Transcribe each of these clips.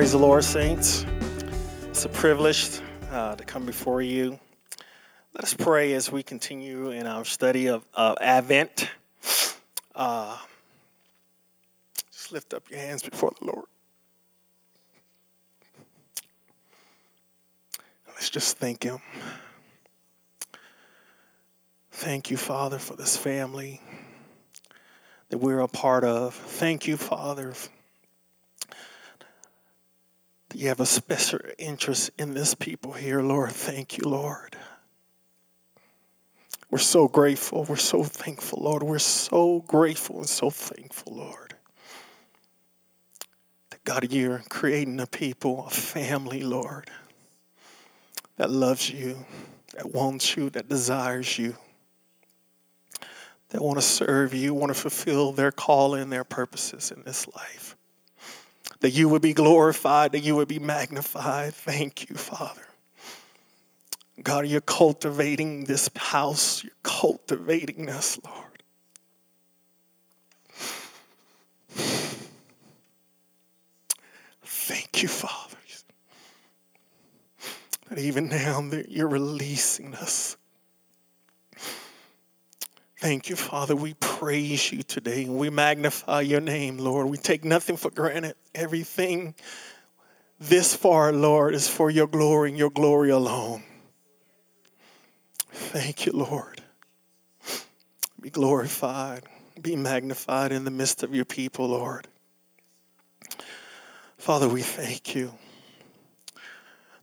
Praise the Lord, saints. It's a privilege uh, to come before you. Let us pray as we continue in our study of, Advent. Uh, just lift up your hands before the Lord. Let's just thank Him. Thank you, Father, for this family that we're a part of. Thank you, Father you have a special interest in this people here, Lord. Thank you, Lord. We're so grateful. We're so thankful, Lord. We're so grateful and so thankful, Lord. That God, you're creating a people, a family, Lord, that loves you, that wants you, that desires you, that want to serve you, want to fulfill their calling, their purposes in this life that you would be glorified, that you would be magnified. Thank you, Father. God, you're cultivating this house, you're cultivating us, Lord. Thank you, Father. That even now that you're releasing us Thank you, Father. We praise you today and we magnify your name, Lord. We take nothing for granted. Everything this far, Lord, is for your glory and your glory alone. Thank you, Lord. Be glorified, be magnified in the midst of your people, Lord. Father, we thank you.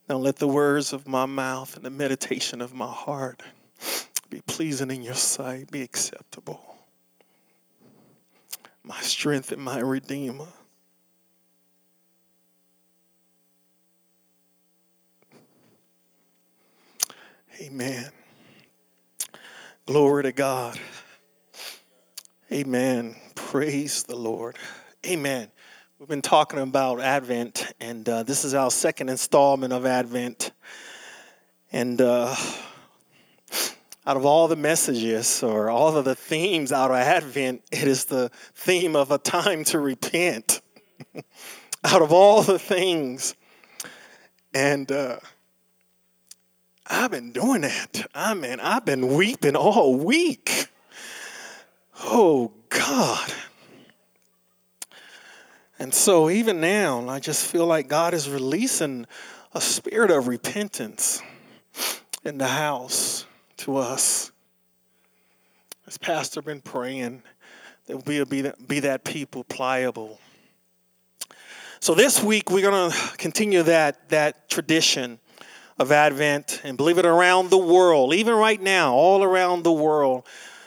Now let the words of my mouth and the meditation of my heart be pleasing in your sight, be acceptable. My strength and my redeemer. Amen. Glory to God. Amen. Praise the Lord. Amen. We've been talking about Advent, and uh, this is our second installment of Advent. And uh, out of all the messages or all of the themes out of Advent, it is the theme of a time to repent. out of all the things. And uh, I've been doing that. I mean, I've been weeping all week. Oh, God. And so, even now, I just feel like God is releasing a spirit of repentance in the house to us. As Pastor been praying, that we'll be, be that people pliable. So this week we're going to continue that, that tradition of Advent and believe it around the world, even right now, all around the world,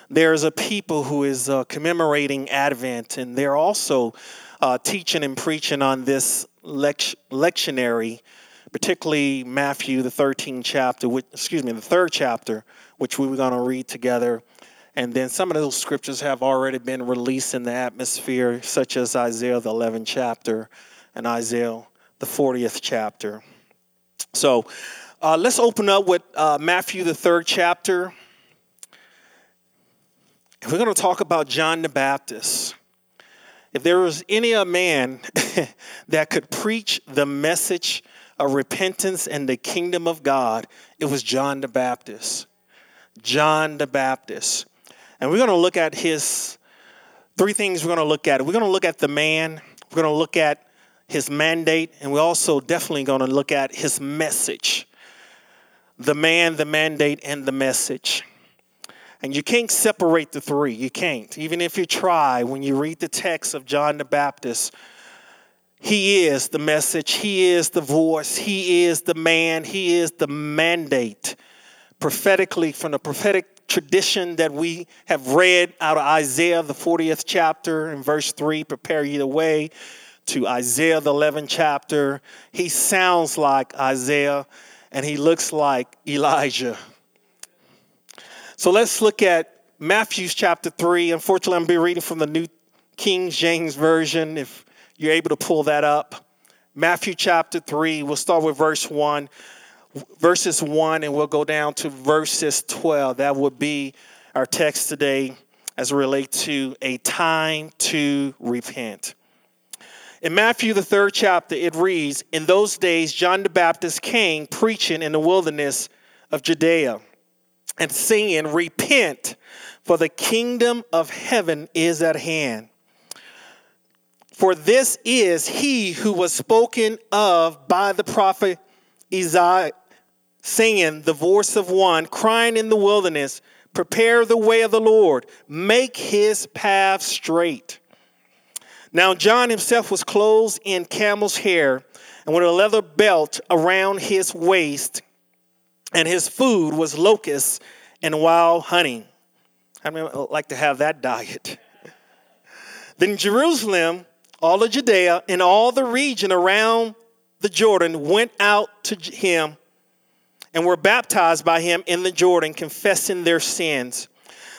there's a people who is uh, commemorating Advent and they're also uh, teaching and preaching on this lect- lectionary particularly Matthew, the 13th chapter, which, excuse me, the third chapter, which we were going to read together. And then some of those scriptures have already been released in the atmosphere, such as Isaiah, the 11th chapter, and Isaiah, the 40th chapter. So uh, let's open up with uh, Matthew, the third chapter. And we're going to talk about John the Baptist. If there was any a man that could preach the message of repentance and the kingdom of God, it was John the Baptist. John the Baptist. And we're going to look at his three things we're going to look at. We're going to look at the man, we're going to look at his mandate, and we're also definitely going to look at his message. The man, the mandate, and the message. And you can't separate the three. You can't. Even if you try, when you read the text of John the Baptist, he is the message, He is the voice, He is the man, He is the mandate. Prophetically, from the prophetic tradition that we have read out of Isaiah, the 40th chapter, in verse 3, prepare ye the way, to Isaiah, the 11th chapter, he sounds like Isaiah and he looks like Elijah. So let's look at Matthew's chapter 3. Unfortunately, I'm be reading from the New King James Version. If you're able to pull that up. Matthew chapter 3, we'll start with verse 1, verses 1, and we'll go down to verses 12. That would be our text today as it relates to a time to repent. In Matthew, the third chapter, it reads In those days, John the Baptist came preaching in the wilderness of Judea and saying, Repent, for the kingdom of heaven is at hand. For this is he who was spoken of by the prophet Isaiah, saying, The voice of one crying in the wilderness, Prepare the way of the Lord, make his path straight. Now, John himself was clothed in camel's hair and with a leather belt around his waist, and his food was locusts and wild honey. I mean, I'd like to have that diet. then Jerusalem, all of Judea, and all the region around the Jordan went out to him and were baptized by him in the Jordan, confessing their sins.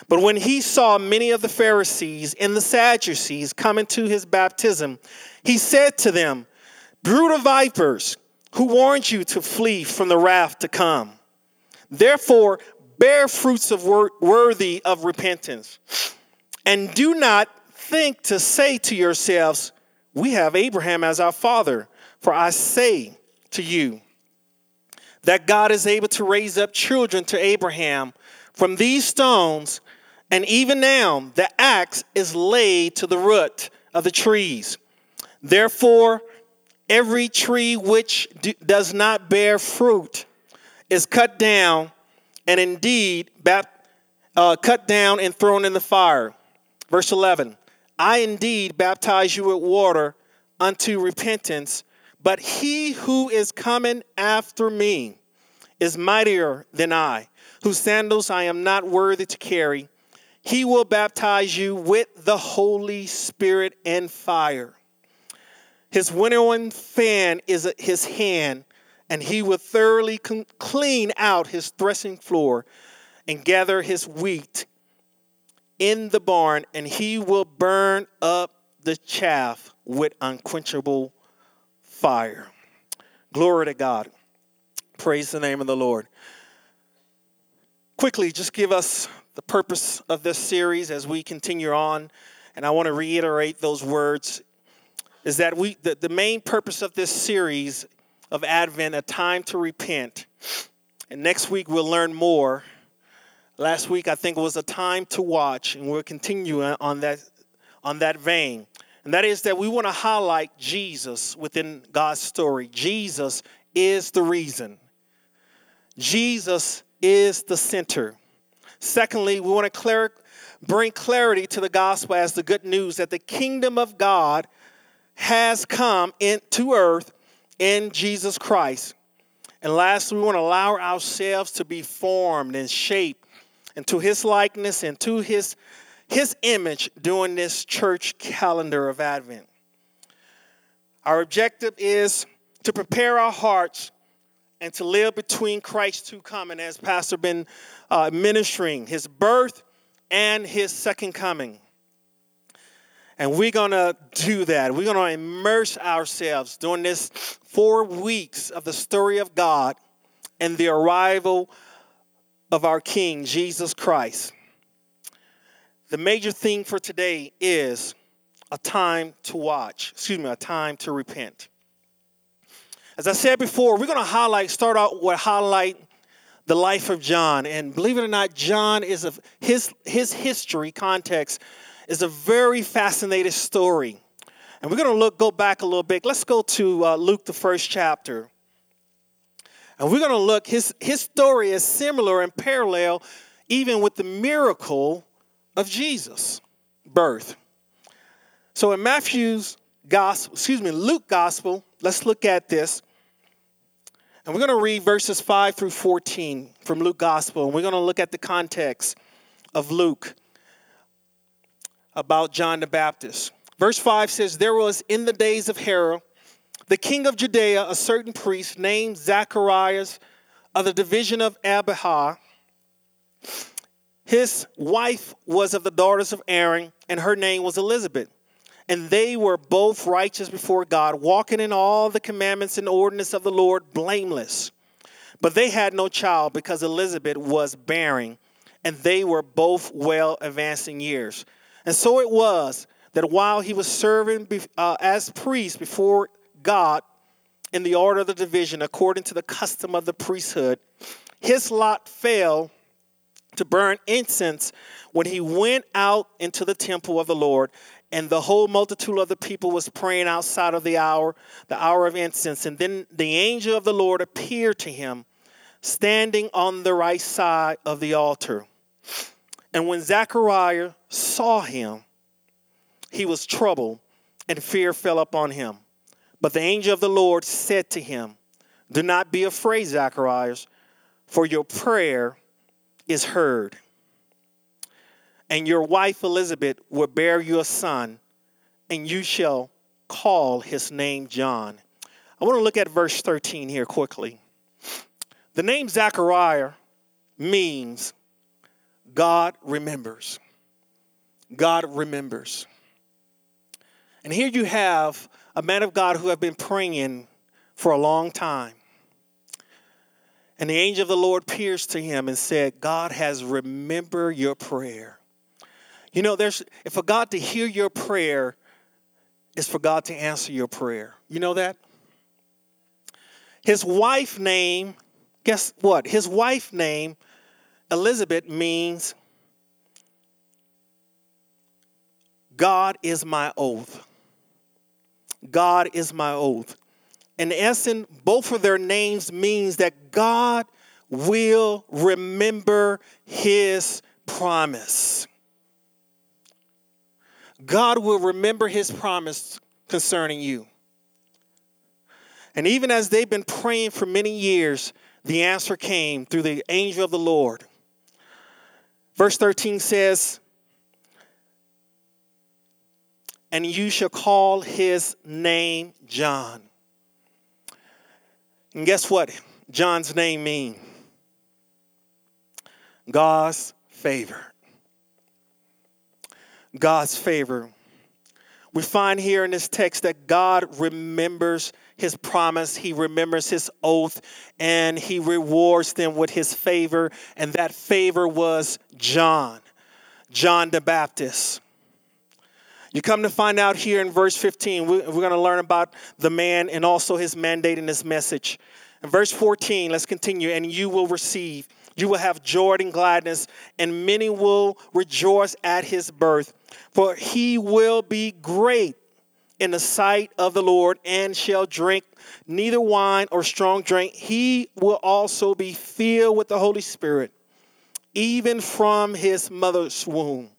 But when he saw many of the Pharisees and the Sadducees coming to his baptism, he said to them, Brood of vipers, who warned you to flee from the wrath to come? Therefore, bear fruits of wor- worthy of repentance. And do not think to say to yourselves, We have Abraham as our father. For I say to you that God is able to raise up children to Abraham from these stones, and even now the axe is laid to the root of the trees. Therefore, every tree which do, does not bear fruit is cut down, and indeed bap, uh, cut down and thrown in the fire. Verse 11 I indeed baptize you with water unto repentance but he who is coming after me is mightier than I, whose sandals I am not worthy to carry. He will baptize you with the Holy Spirit and fire. His winnowing fan is his hand, and he will thoroughly clean out his threshing floor and gather his wheat in the barn, and he will burn up the chaff with unquenchable fire. Glory to God. Praise the name of the Lord. Quickly, just give us the purpose of this series as we continue on. And I want to reiterate those words is that we the, the main purpose of this series of Advent, a time to repent. And next week we'll learn more. Last week I think it was a time to watch, and we'll continue on that on that vein. And that is that we want to highlight Jesus within God's story. Jesus is the reason, Jesus is the center. Secondly, we want to clar- bring clarity to the gospel as the good news that the kingdom of God has come into earth in Jesus Christ. And lastly, we want to allow ourselves to be formed and shaped into his likeness and to his his image during this church calendar of Advent. Our objective is to prepare our hearts and to live between Christ's two coming, as Pastor been uh, ministering, his birth and his second coming. And we're going to do that. We're going to immerse ourselves during this four weeks of the story of God and the arrival of our King, Jesus Christ. The major thing for today is a time to watch, excuse me, a time to repent. As I said before, we're going to highlight, start out with highlight the life of John. And believe it or not, John is a, his, his history context is a very fascinating story. And we're going to look, go back a little bit. Let's go to uh, Luke, the first chapter. And we're going to look, his, his story is similar and parallel even with the miracle of Jesus' birth. So in Matthew's gospel, excuse me, Luke gospel, let's look at this. And we're going to read verses 5 through 14 from Luke gospel. And we're going to look at the context of Luke about John the Baptist. Verse 5 says, There was in the days of Herod, the king of Judea, a certain priest named Zacharias of the division of Abijah his wife was of the daughters of Aaron, and her name was Elizabeth. And they were both righteous before God, walking in all the commandments and ordinance of the Lord, blameless. But they had no child because Elizabeth was barren, and they were both well advancing years. And so it was that while he was serving uh, as priest before God in the order of the division, according to the custom of the priesthood, his lot fell to burn incense when he went out into the temple of the Lord, and the whole multitude of the people was praying outside of the hour, the hour of incense. And then the angel of the Lord appeared to him, standing on the right side of the altar. And when Zechariah saw him, he was troubled, and fear fell upon him. But the angel of the Lord said to him, Do not be afraid, Zacharias, for your prayer is heard. And your wife Elizabeth will bear you a son, and you shall call his name John. I want to look at verse 13 here quickly. The name Zachariah means God remembers. God remembers. And here you have a man of God who have been praying for a long time. And the angel of the Lord pierced to him and said, God has remembered your prayer. You know, there's for God to hear your prayer, is for God to answer your prayer. You know that? His wife name, guess what? His wife name, Elizabeth, means God is my oath. God is my oath. In essence, both of their names means that God will remember his promise. God will remember his promise concerning you. And even as they've been praying for many years, the answer came through the angel of the Lord. Verse 13 says, and you shall call his name John. And guess what John's name means? God's favor. God's favor. We find here in this text that God remembers his promise, he remembers his oath, and he rewards them with his favor. And that favor was John, John the Baptist. You come to find out here in verse 15, we're going to learn about the man and also his mandate and his message. In verse 14, let's continue. And you will receive, you will have joy and gladness, and many will rejoice at his birth. For he will be great in the sight of the Lord and shall drink neither wine or strong drink. He will also be filled with the Holy Spirit, even from his mother's womb.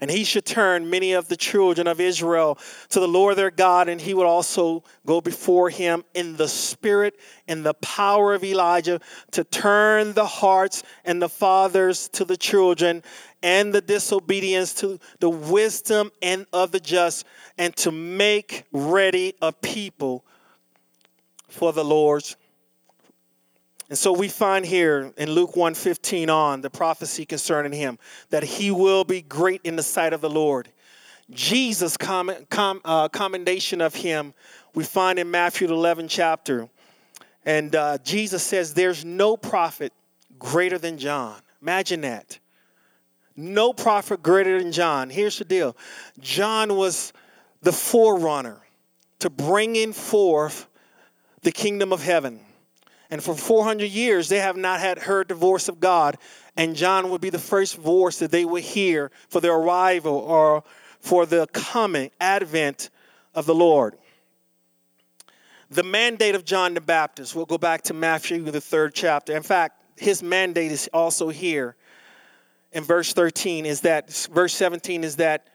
And he should turn many of the children of Israel to the Lord their God, and he would also go before him in the spirit and the power of Elijah to turn the hearts and the fathers to the children and the disobedience to the wisdom and of the just, and to make ready a people for the Lord's and so we find here in Luke 1:15 on the prophecy concerning him that he will be great in the sight of the Lord. Jesus' com- uh, commendation of him we find in Matthew 11 chapter. And uh, Jesus says, There's no prophet greater than John. Imagine that. No prophet greater than John. Here's the deal John was the forerunner to bringing forth the kingdom of heaven. And for 400 years, they have not had heard the voice of God. And John would be the first voice that they would hear for their arrival or for the coming advent of the Lord. The mandate of John the Baptist, we'll go back to Matthew, the third chapter. In fact, his mandate is also here in verse 13, is that, verse 17 is that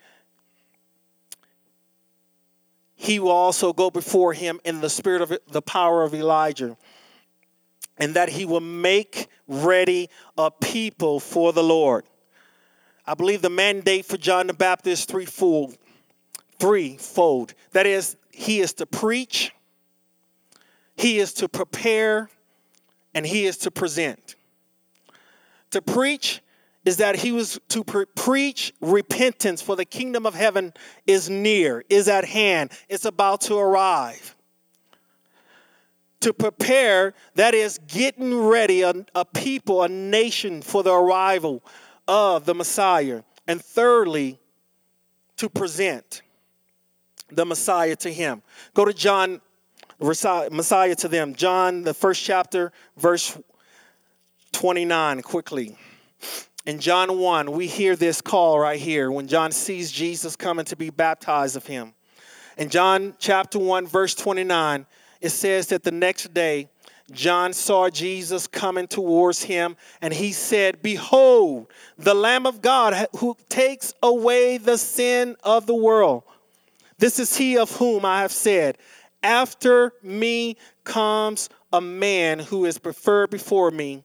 he will also go before him in the spirit of the power of Elijah and that he will make ready a people for the Lord. I believe the mandate for John the Baptist threefold. Threefold. That is, he is to preach, he is to prepare, and he is to present. To preach is that he was to pre- preach repentance for the kingdom of heaven is near, is at hand, it's about to arrive to prepare, that is, getting ready a, a people, a nation for the arrival of the Messiah. And thirdly, to present the Messiah to him. Go to John, Messiah to them. John, the first chapter, verse 29, quickly. In John 1, we hear this call right here when John sees Jesus coming to be baptized of him. In John chapter 1, verse 29, it says that the next day, John saw Jesus coming towards him, and he said, Behold, the Lamb of God who takes away the sin of the world. This is he of whom I have said, After me comes a man who is preferred before me,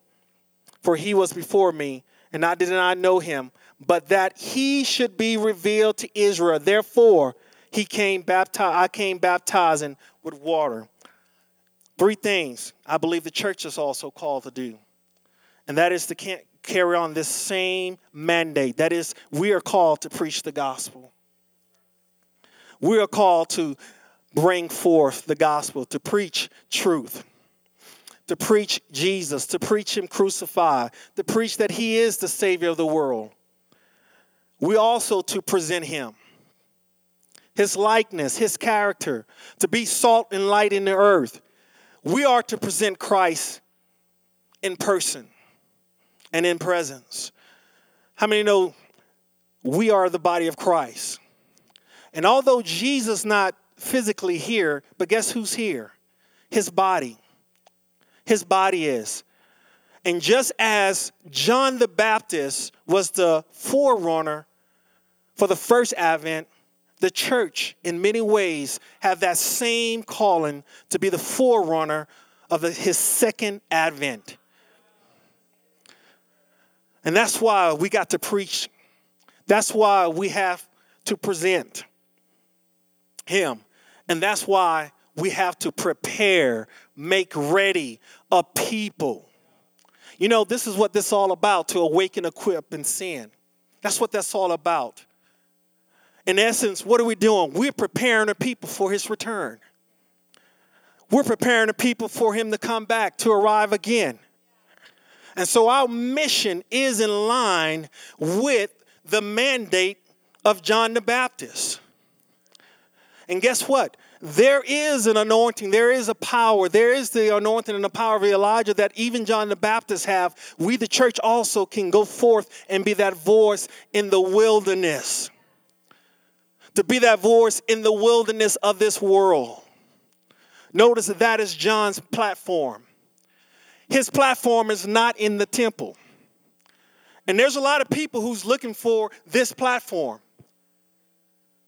for he was before me, and I did not know him, but that he should be revealed to Israel. Therefore, he came baptized, I came baptizing with water. Three things I believe the church is also called to do, and that is to carry on this same mandate. That is, we are called to preach the gospel. We are called to bring forth the gospel, to preach truth, to preach Jesus, to preach Him crucified, to preach that He is the Savior of the world. We also to present Him, His likeness, His character, to be salt and light in the earth, we are to present Christ in person and in presence. How many know we are the body of Christ? And although Jesus not physically here, but guess who's here? His body. His body is. And just as John the Baptist was the forerunner for the first advent, the church, in many ways, have that same calling to be the forerunner of his second advent. And that's why we got to preach. That's why we have to present him. And that's why we have to prepare, make ready a people. You know, this is what this is all about to awaken, equip, and sin. That's what that's all about in essence, what are we doing? We're preparing the people for his return. We're preparing the people for him to come back, to arrive again. And so our mission is in line with the mandate of John the Baptist. And guess what? There is an anointing, there is a power, there is the anointing and the power of Elijah that even John the Baptist have. We, the church, also can go forth and be that voice in the wilderness to be that voice in the wilderness of this world. Notice that that is John's platform. His platform is not in the temple. And there's a lot of people who's looking for this platform,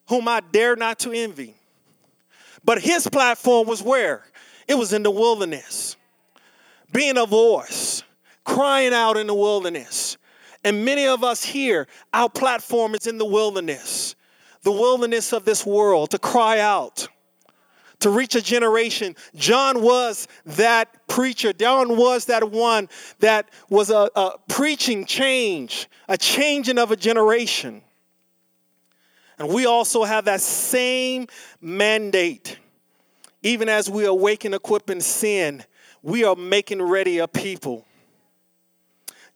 whom I dare not to envy. But his platform was where? It was in the wilderness, being a voice, crying out in the wilderness. And many of us here, our platform is in the wilderness the wilderness of this world, to cry out, to reach a generation. John was that preacher. John was that one that was a, a preaching change, a changing of a generation. And we also have that same mandate. Even as we awaken, equip, and sin, we are making ready a people.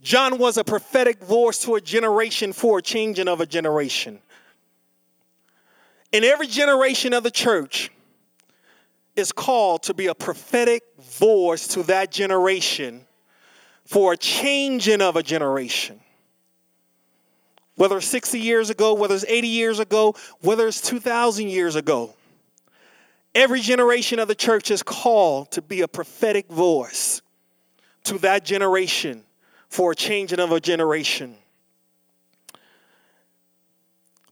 John was a prophetic voice to a generation for a changing of a generation in every generation of the church is called to be a prophetic voice to that generation for a changing of a generation. Whether it's 60 years ago, whether it's 80 years ago, whether it's 2,000 years ago, every generation of the church is called to be a prophetic voice to that generation for a changing of a generation.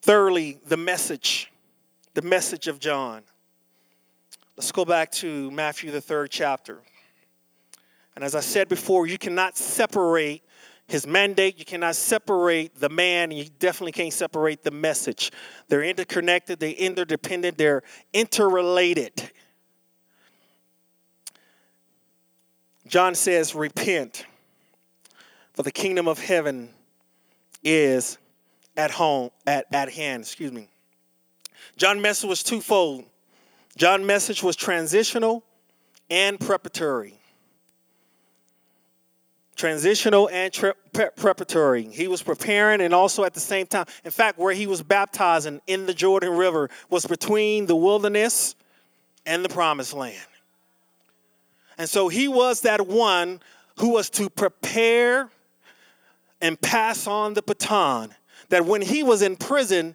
Thirdly, the message the message of John. Let's go back to Matthew, the third chapter. And as I said before, you cannot separate his mandate, you cannot separate the man, and you definitely can't separate the message. They're interconnected, they're interdependent, they're interrelated. John says, Repent, for the kingdom of heaven is at home, at, at hand, excuse me. John's message was twofold. John's message was transitional and preparatory. transitional and tre- pre- preparatory. He was preparing and also at the same time. In fact, where he was baptizing in the Jordan River was between the wilderness and the promised land. And so he was that one who was to prepare and pass on the baton. That when he was in prison,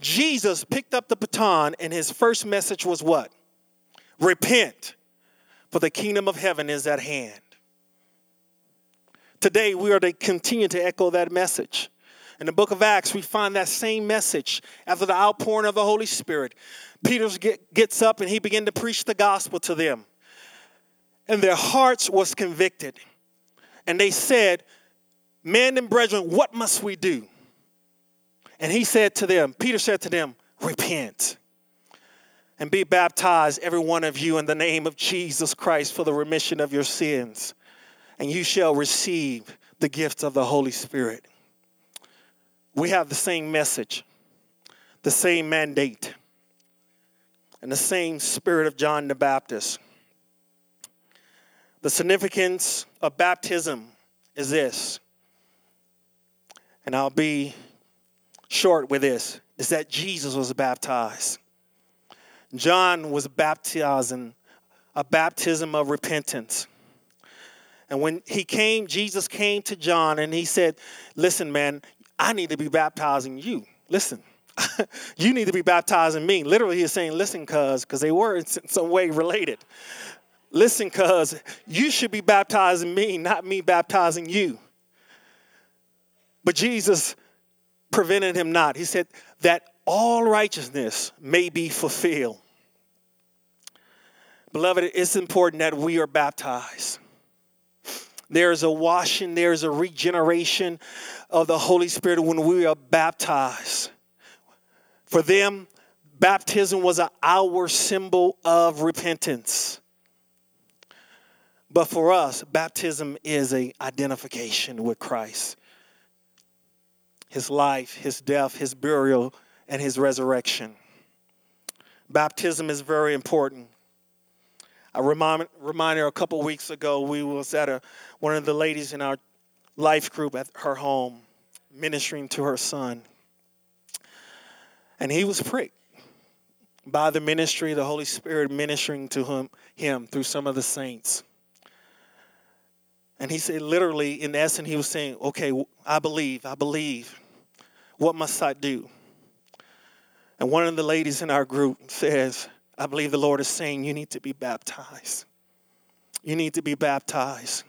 Jesus picked up the baton and his first message was what? Repent, for the kingdom of heaven is at hand. Today, we are to continue to echo that message. In the book of Acts, we find that same message after the outpouring of the Holy Spirit. Peter gets up and he began to preach the gospel to them. And their hearts was convicted. And they said, Men and brethren, what must we do? And he said to them, Peter said to them, Repent and be baptized, every one of you, in the name of Jesus Christ for the remission of your sins, and you shall receive the gift of the Holy Spirit. We have the same message, the same mandate, and the same spirit of John the Baptist. The significance of baptism is this, and I'll be short with this, is that Jesus was baptized. John was baptizing a baptism of repentance. And when he came, Jesus came to John and he said, Listen, man, I need to be baptizing you. Listen, you need to be baptizing me. Literally, he's saying, Listen, cuz, because they were in some way related. Listen, cuz, you should be baptizing me, not me baptizing you. But Jesus prevented him not. He said, That all righteousness may be fulfilled. Beloved, it's important that we are baptized. There's a washing, there's a regeneration of the Holy Spirit when we are baptized. For them, baptism was an outward symbol of repentance. But for us, baptism is a identification with Christ. His life, his death, his burial, and his resurrection. Baptism is very important. I remind, remind her a couple weeks ago, we was at a, one of the ladies in our life group at her home ministering to her son. And he was pricked by the ministry, the Holy Spirit ministering to him, him through some of the saints. And he said, literally, in essence, he was saying, Okay, I believe, I believe. What must I do? And one of the ladies in our group says, I believe the Lord is saying, You need to be baptized. You need to be baptized.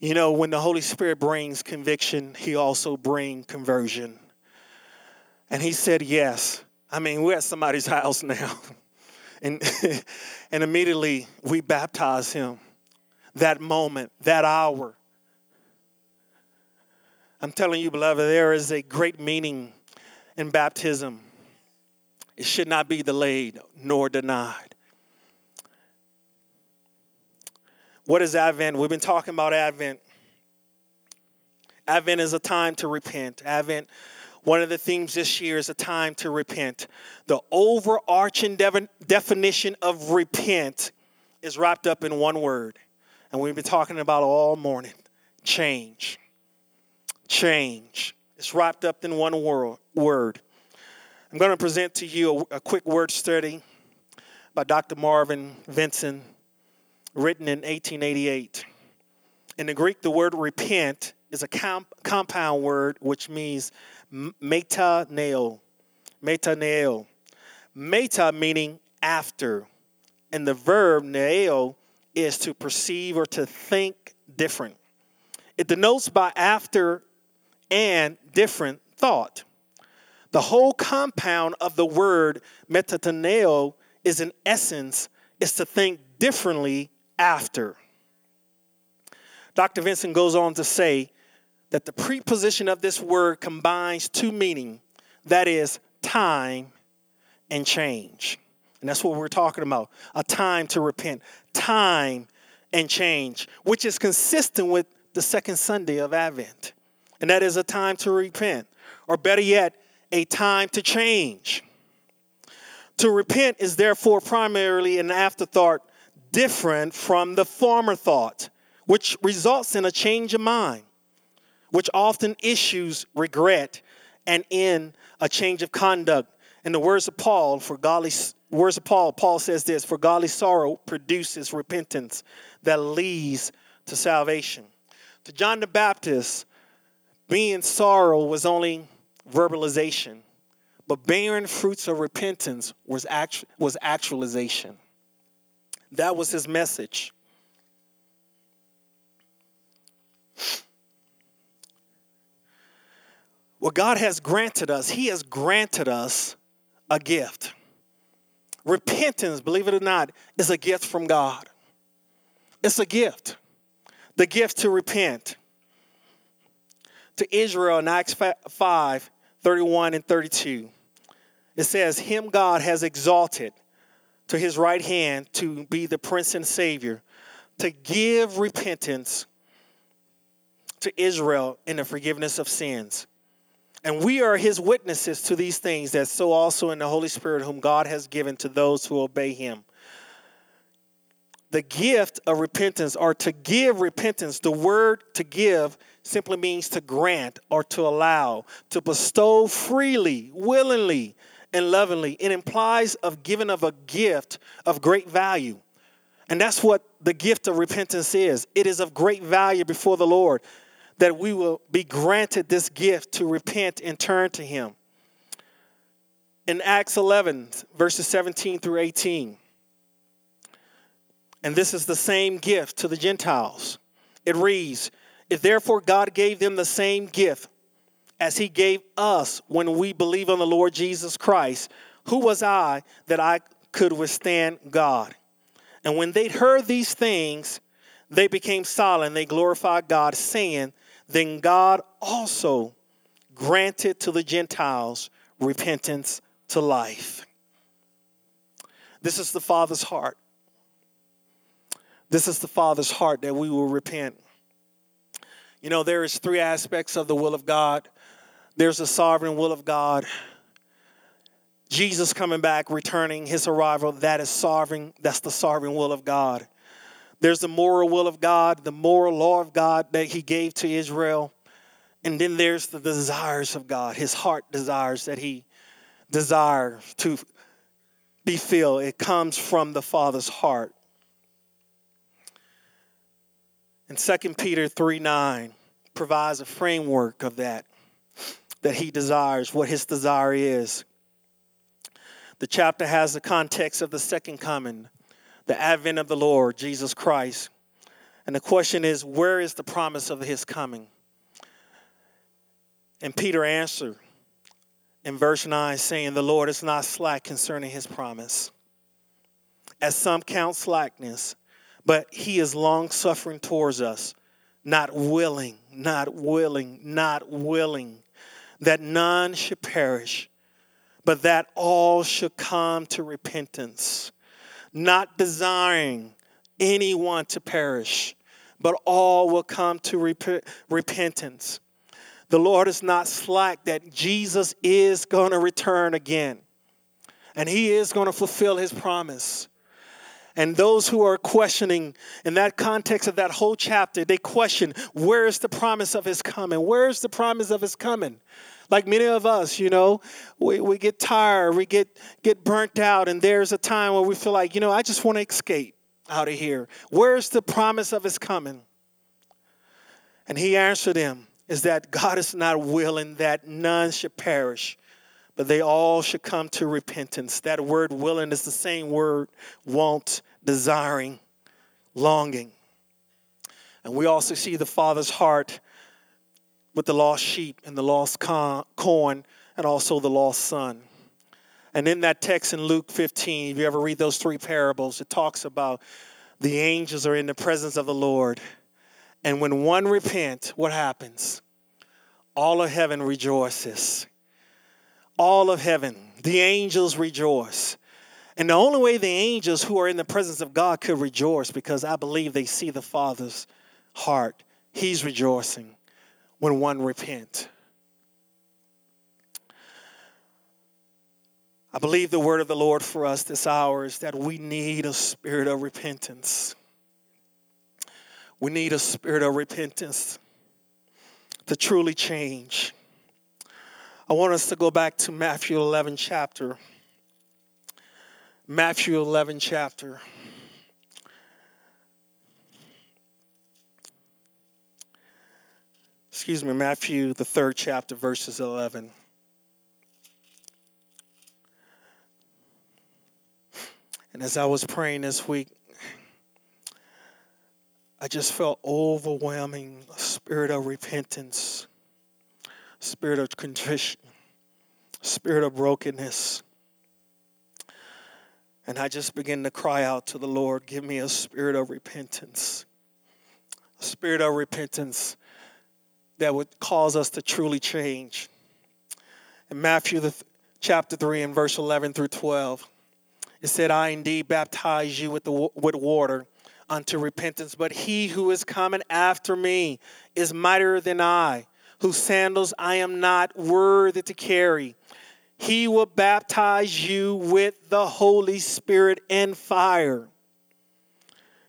You know, when the Holy Spirit brings conviction, He also brings conversion. And he said, Yes. I mean, we're at somebody's house now. and, and immediately we baptize him. That moment, that hour. I'm telling you, beloved, there is a great meaning in baptism. It should not be delayed nor denied. What is Advent? We've been talking about Advent. Advent is a time to repent. Advent, one of the themes this year is a time to repent. The overarching de- definition of repent is wrapped up in one word, and we've been talking about all morning change. Change. It's wrapped up in one word. I'm going to present to you a, quick word study by Dr. Marvin Vincent, written in 1888. In the Greek, the word repent is a comp- compound word which means metaneo. Metaneo. Meta meaning after. And the verb neo is to perceive or to think different. It denotes by after and different thought. The whole compound of the word metataneo is in essence is to think differently after. Dr. Vincent goes on to say that the preposition of this word combines two meaning that is time and change. And that's what we're talking about a time to repent, time and change, which is consistent with the second Sunday of Advent. And that is a time to repent, or better yet, a time to change. To repent is therefore primarily an afterthought different from the former thought, which results in a change of mind, which often issues regret and in a change of conduct. In the words of Paul, for godly words of Paul, Paul says this, for godly sorrow produces repentance that leads to salvation. To John the Baptist, being sorrow was only verbalization, but bearing fruits of repentance was, actu- was actualization. That was his message. What God has granted us, He has granted us a gift. Repentance, believe it or not, is a gift from God. It's a gift. The gift to repent. To Israel in Acts 5 31 and 32, it says, Him God has exalted to his right hand to be the prince and savior, to give repentance to Israel in the forgiveness of sins. And we are his witnesses to these things, that so also in the Holy Spirit, whom God has given to those who obey him. The gift of repentance, or to give repentance, the word to give simply means to grant or to allow, to bestow freely, willingly, and lovingly. It implies of giving of a gift of great value. And that's what the gift of repentance is. It is of great value before the Lord that we will be granted this gift to repent and turn to Him. In Acts 11, verses 17 through 18, and this is the same gift to the Gentiles. It reads, If therefore God gave them the same gift as he gave us when we believe on the Lord Jesus Christ, who was I that I could withstand God? And when they'd heard these things, they became silent. They glorified God, saying, Then God also granted to the Gentiles repentance to life. This is the Father's heart. This is the Father's heart that we will repent. You know, there is three aspects of the will of God there's the sovereign will of God. Jesus coming back, returning his arrival, that is sovereign. That's the sovereign will of God. There's the moral will of God, the moral law of God that he gave to Israel. And then there's the desires of God, his heart desires that he desires to be filled. It comes from the Father's heart. And 2 Peter 3 9 provides a framework of that that he desires, what his desire is. The chapter has the context of the second coming, the advent of the Lord, Jesus Christ. And the question is, where is the promise of his coming? And Peter answered in verse 9, saying, The Lord is not slack concerning his promise, as some count slackness, but he is long suffering towards us, not willing, not willing, not willing that none should perish, but that all should come to repentance, not desiring anyone to perish, but all will come to rep- repentance. The Lord is not slack that Jesus is going to return again, and He is going to fulfill His promise. And those who are questioning in that context of that whole chapter, they question where is the promise of his coming? Where is the promise of his coming? Like many of us, you know, we, we get tired, we get, get burnt out, and there's a time where we feel like, you know, I just want to escape out of here. Where's the promise of his coming? And he answered him, is that God is not willing that none should perish, but they all should come to repentance. That word willing is the same word want, desiring, longing. And we also see the Father's heart with the lost sheep and the lost corn and also the lost son. And in that text in Luke 15, if you ever read those three parables, it talks about the angels are in the presence of the Lord. And when one repent, what happens? All of heaven rejoices. All of heaven, the angels rejoice. And the only way the angels who are in the presence of God could rejoice because I believe they see the Father's heart. He's rejoicing when one repent. I believe the word of the Lord for us this hour is that we need a spirit of repentance. We need a spirit of repentance to truly change. I want us to go back to Matthew 11 chapter. Matthew 11 chapter. Excuse me, Matthew, the third chapter, verses 11. And as I was praying this week, I just felt overwhelming spirit of repentance, spirit of contrition, spirit of brokenness. And I just began to cry out to the Lord, give me a spirit of repentance. A spirit of repentance that would cause us to truly change. In Matthew the th- chapter 3 and verse 11 through 12, it said, I indeed baptize you with, the, with water unto repentance, but he who is coming after me is mightier than I, whose sandals I am not worthy to carry. He will baptize you with the Holy Spirit and fire.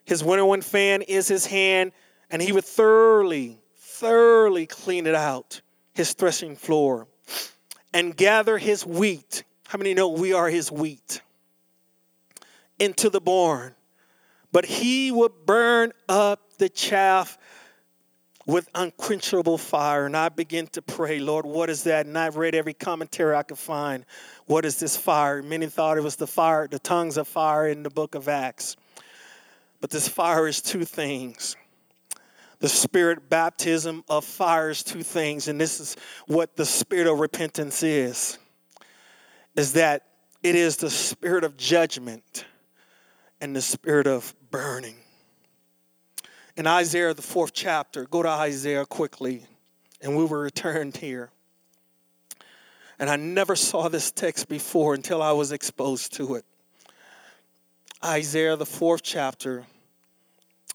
His winnowing fan is his hand, and he would thoroughly, thoroughly clean it out, his threshing floor, and gather his wheat. How many know we are his wheat? into the barn, but he would burn up the chaff with unquenchable fire. And I begin to pray, Lord, what is that? And I've read every commentary I could find. What is this fire? Many thought it was the fire, the tongues of fire in the book of Acts. But this fire is two things. The spirit baptism of fire is two things, and this is what the spirit of repentance is. Is that it is the spirit of judgment and the spirit of burning. In Isaiah, the fourth chapter, go to Isaiah quickly, and we will return here. And I never saw this text before until I was exposed to it. Isaiah, the fourth chapter,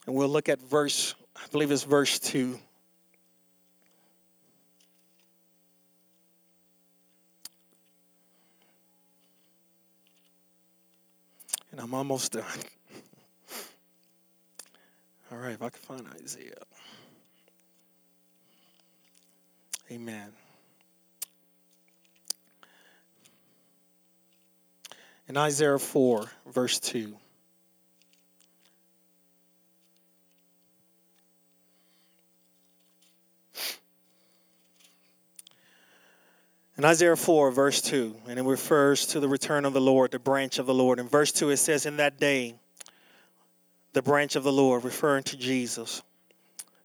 and we'll look at verse, I believe it's verse 2. And I'm almost done. All right, if I can find Isaiah. Amen. In Isaiah 4, verse 2. In Isaiah 4, verse 2, and it refers to the return of the Lord, the branch of the Lord. In verse 2, it says, In that day, the branch of the Lord, referring to Jesus,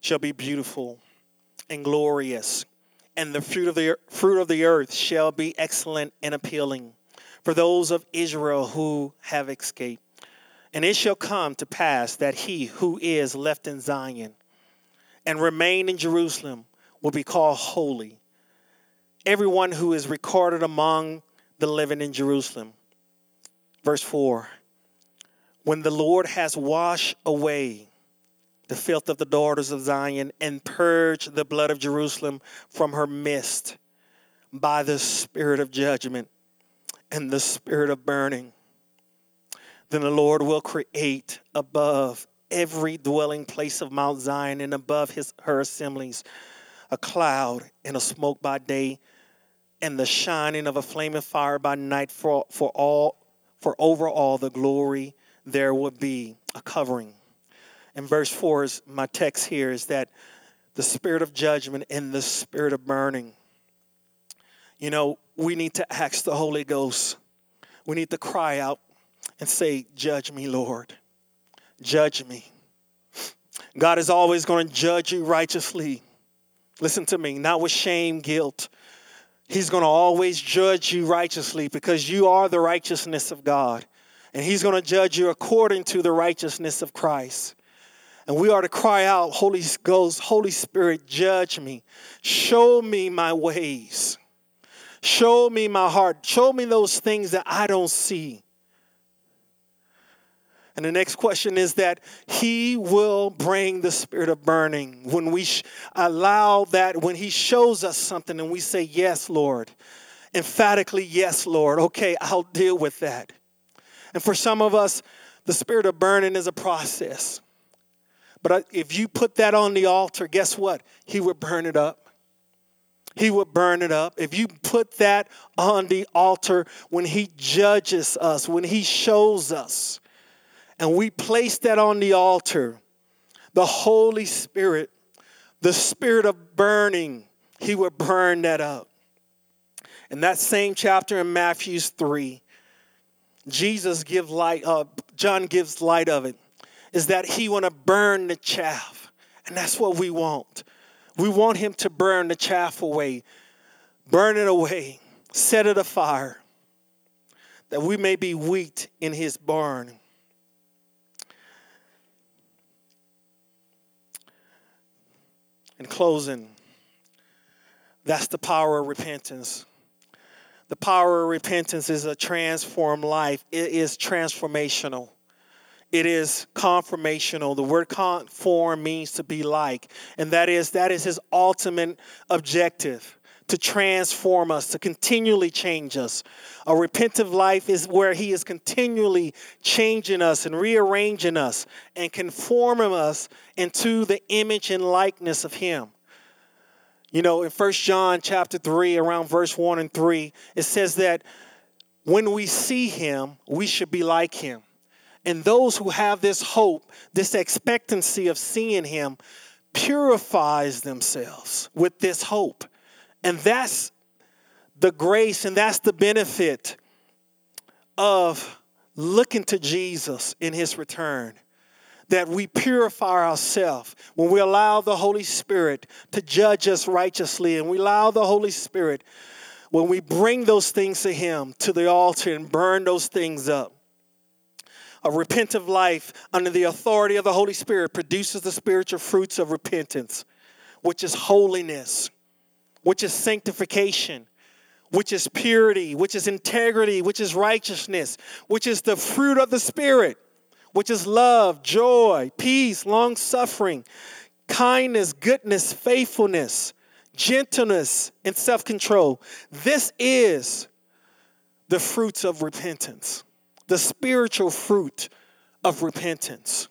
shall be beautiful and glorious, and the fruit of the fruit of the earth shall be excellent and appealing for those of Israel who have escaped. And it shall come to pass that he who is left in Zion and remain in Jerusalem will be called holy everyone who is recorded among the living in Jerusalem. Verse 4 When the Lord has washed away the filth of the daughters of Zion and purged the blood of Jerusalem from her midst by the spirit of judgment and the spirit of burning, then the Lord will create above every dwelling place of Mount Zion and above his, her assemblies a cloud and a smoke by day and the shining of a flaming fire by night for, for all for over all the glory there would be a covering. And verse 4 is my text here is that the spirit of judgment and the spirit of burning. You know, we need to ask the Holy Ghost. We need to cry out and say, Judge me, Lord. Judge me. God is always going to judge you righteously. Listen to me, not with shame, guilt, He's going to always judge you righteously because you are the righteousness of God. And He's going to judge you according to the righteousness of Christ. And we are to cry out, Holy Ghost, Holy Spirit, judge me. Show me my ways. Show me my heart. Show me those things that I don't see. And the next question is that He will bring the spirit of burning. When we sh- allow that, when He shows us something and we say, Yes, Lord, emphatically, Yes, Lord, okay, I'll deal with that. And for some of us, the spirit of burning is a process. But if you put that on the altar, guess what? He would burn it up. He would burn it up. If you put that on the altar when He judges us, when He shows us, and we place that on the altar, the Holy Spirit, the Spirit of burning, He would burn that up. In that same chapter in Matthew's 3, Jesus gives light, John gives light of it, is that he want to burn the chaff. And that's what we want. We want him to burn the chaff away, burn it away, set it afire, that we may be wheat in his barn. In closing, that's the power of repentance. The power of repentance is a transformed life, it is transformational. It is conformational. The word conform means to be like, and that is that is his ultimate objective to transform us, to continually change us. A repentive life is where He is continually changing us and rearranging us and conforming us into the image and likeness of Him. You know, in First John chapter 3, around verse 1 and 3, it says that when we see him, we should be like him. And those who have this hope, this expectancy of seeing him, purifies themselves with this hope. And that's the grace and that's the benefit of looking to Jesus in his return that we purify ourselves when we allow the Holy Spirit to judge us righteously and we allow the Holy Spirit when we bring those things to Him to the altar and burn those things up. A repentant life under the authority of the Holy Spirit produces the spiritual fruits of repentance, which is holiness, which is sanctification, which is purity, which is integrity, which is righteousness, which is the fruit of the Spirit which is love, joy, peace, long suffering, kindness, goodness, faithfulness, gentleness, and self control. This is the fruits of repentance, the spiritual fruit of repentance.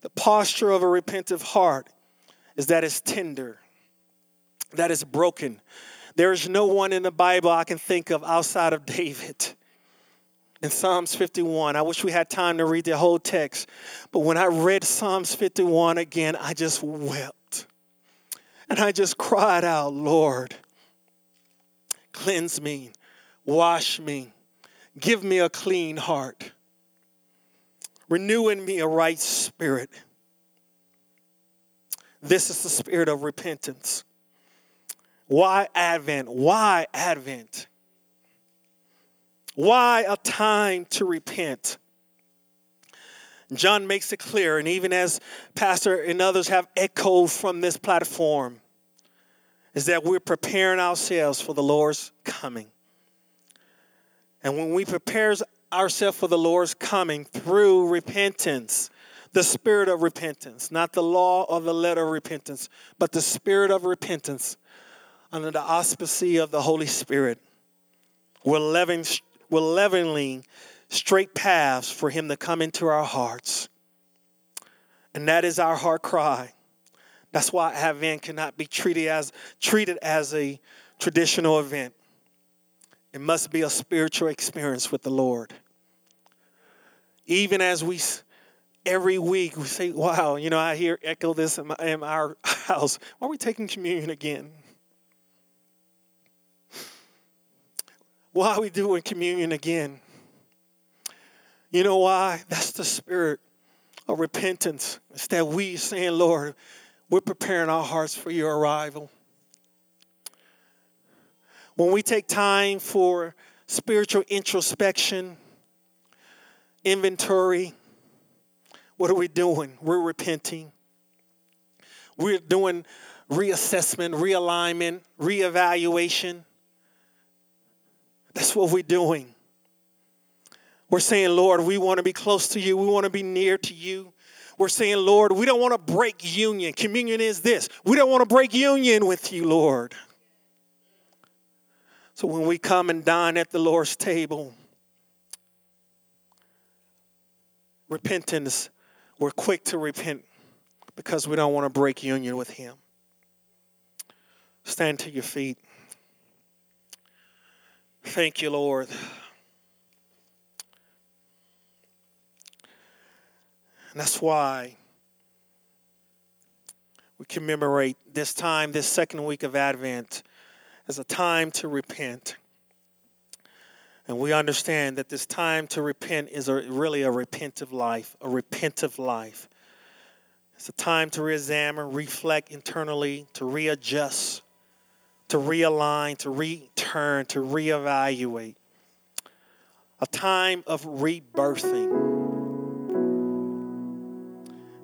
The posture of a repentant heart is that it's tender, that is broken. There is no one in the Bible I can think of outside of David in Psalms 51. I wish we had time to read the whole text, but when I read Psalms 51 again, I just wept. And I just cried out, Lord, cleanse me, wash me, give me a clean heart, renew in me a right spirit. This is the spirit of repentance. Why Advent? Why Advent? Why a time to repent? John makes it clear, and even as Pastor and others have echoed from this platform, is that we're preparing ourselves for the Lord's coming. And when we prepare ourselves for the Lord's coming through repentance, the spirit of repentance, not the law or the letter of repentance, but the spirit of repentance under the auspice of the Holy Spirit, we're we're leveling straight paths for Him to come into our hearts. And that is our heart cry. That's why Advent cannot be treated as, treated as a traditional event. It must be a spiritual experience with the Lord. Even as we, every week, we say, wow, you know, I hear echo this in, my, in our house. Why are we taking communion again? Why are we doing communion again? You know why? That's the spirit of repentance. It's that we saying, Lord, we're preparing our hearts for your arrival. When we take time for spiritual introspection, inventory, what are we doing? We're repenting. We're doing reassessment, realignment, reevaluation. That's what we're doing. We're saying, Lord, we want to be close to you. We want to be near to you. We're saying, Lord, we don't want to break union. Communion is this. We don't want to break union with you, Lord. So when we come and dine at the Lord's table, repentance, we're quick to repent. because we don't want to break union with Him. Stand to your feet. Thank you, Lord. And that's why we commemorate this time, this second week of Advent, as a time to repent. And we understand that this time to repent is a, really a repentive life, a repentive life. It's a time to re-examine, reflect internally, to readjust, to realign, to return, to reevaluate. A time of rebirthing.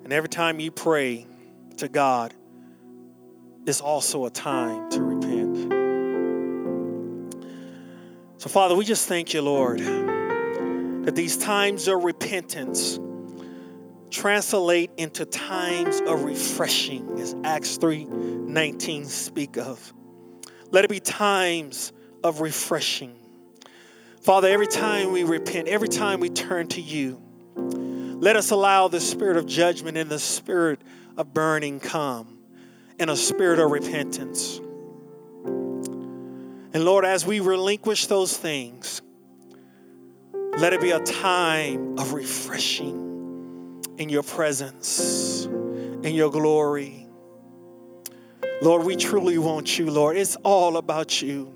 And every time you pray to God, it's also a time to repent. So, Father, we just thank you, Lord, that these times of repentance translate into times of refreshing, as Acts 3 19 speak of. Let it be times of refreshing. Father, every time we repent, every time we turn to you, let us allow the spirit of judgment and the spirit of burning come and a spirit of repentance. And Lord, as we relinquish those things, let it be a time of refreshing in your presence, in your glory. Lord, we truly want you, Lord. It's all about you.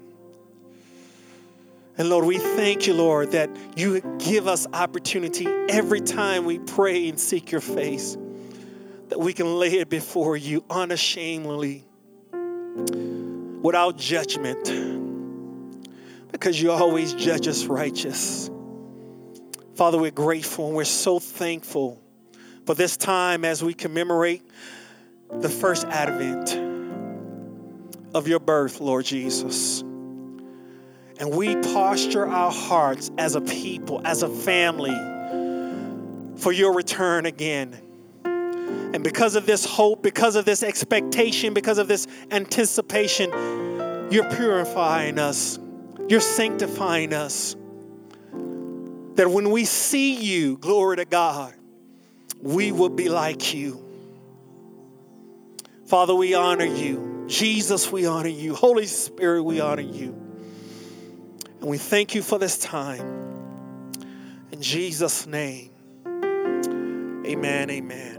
And Lord, we thank you, Lord, that you give us opportunity every time we pray and seek your face, that we can lay it before you unashamedly, without judgment because you always judge us righteous. Father, we're grateful and we're so thankful for this time as we commemorate the first advent of your birth, Lord Jesus. And we posture our hearts as a people, as a family, for your return again. And because of this hope, because of this expectation, because of this anticipation, you're purifying us you're sanctifying us. That when we see you, glory to God, we will be like you. Father, we honor you. Jesus, we honor you. Holy Spirit, we honor you. And we thank you for this time. In Jesus' name, amen, amen.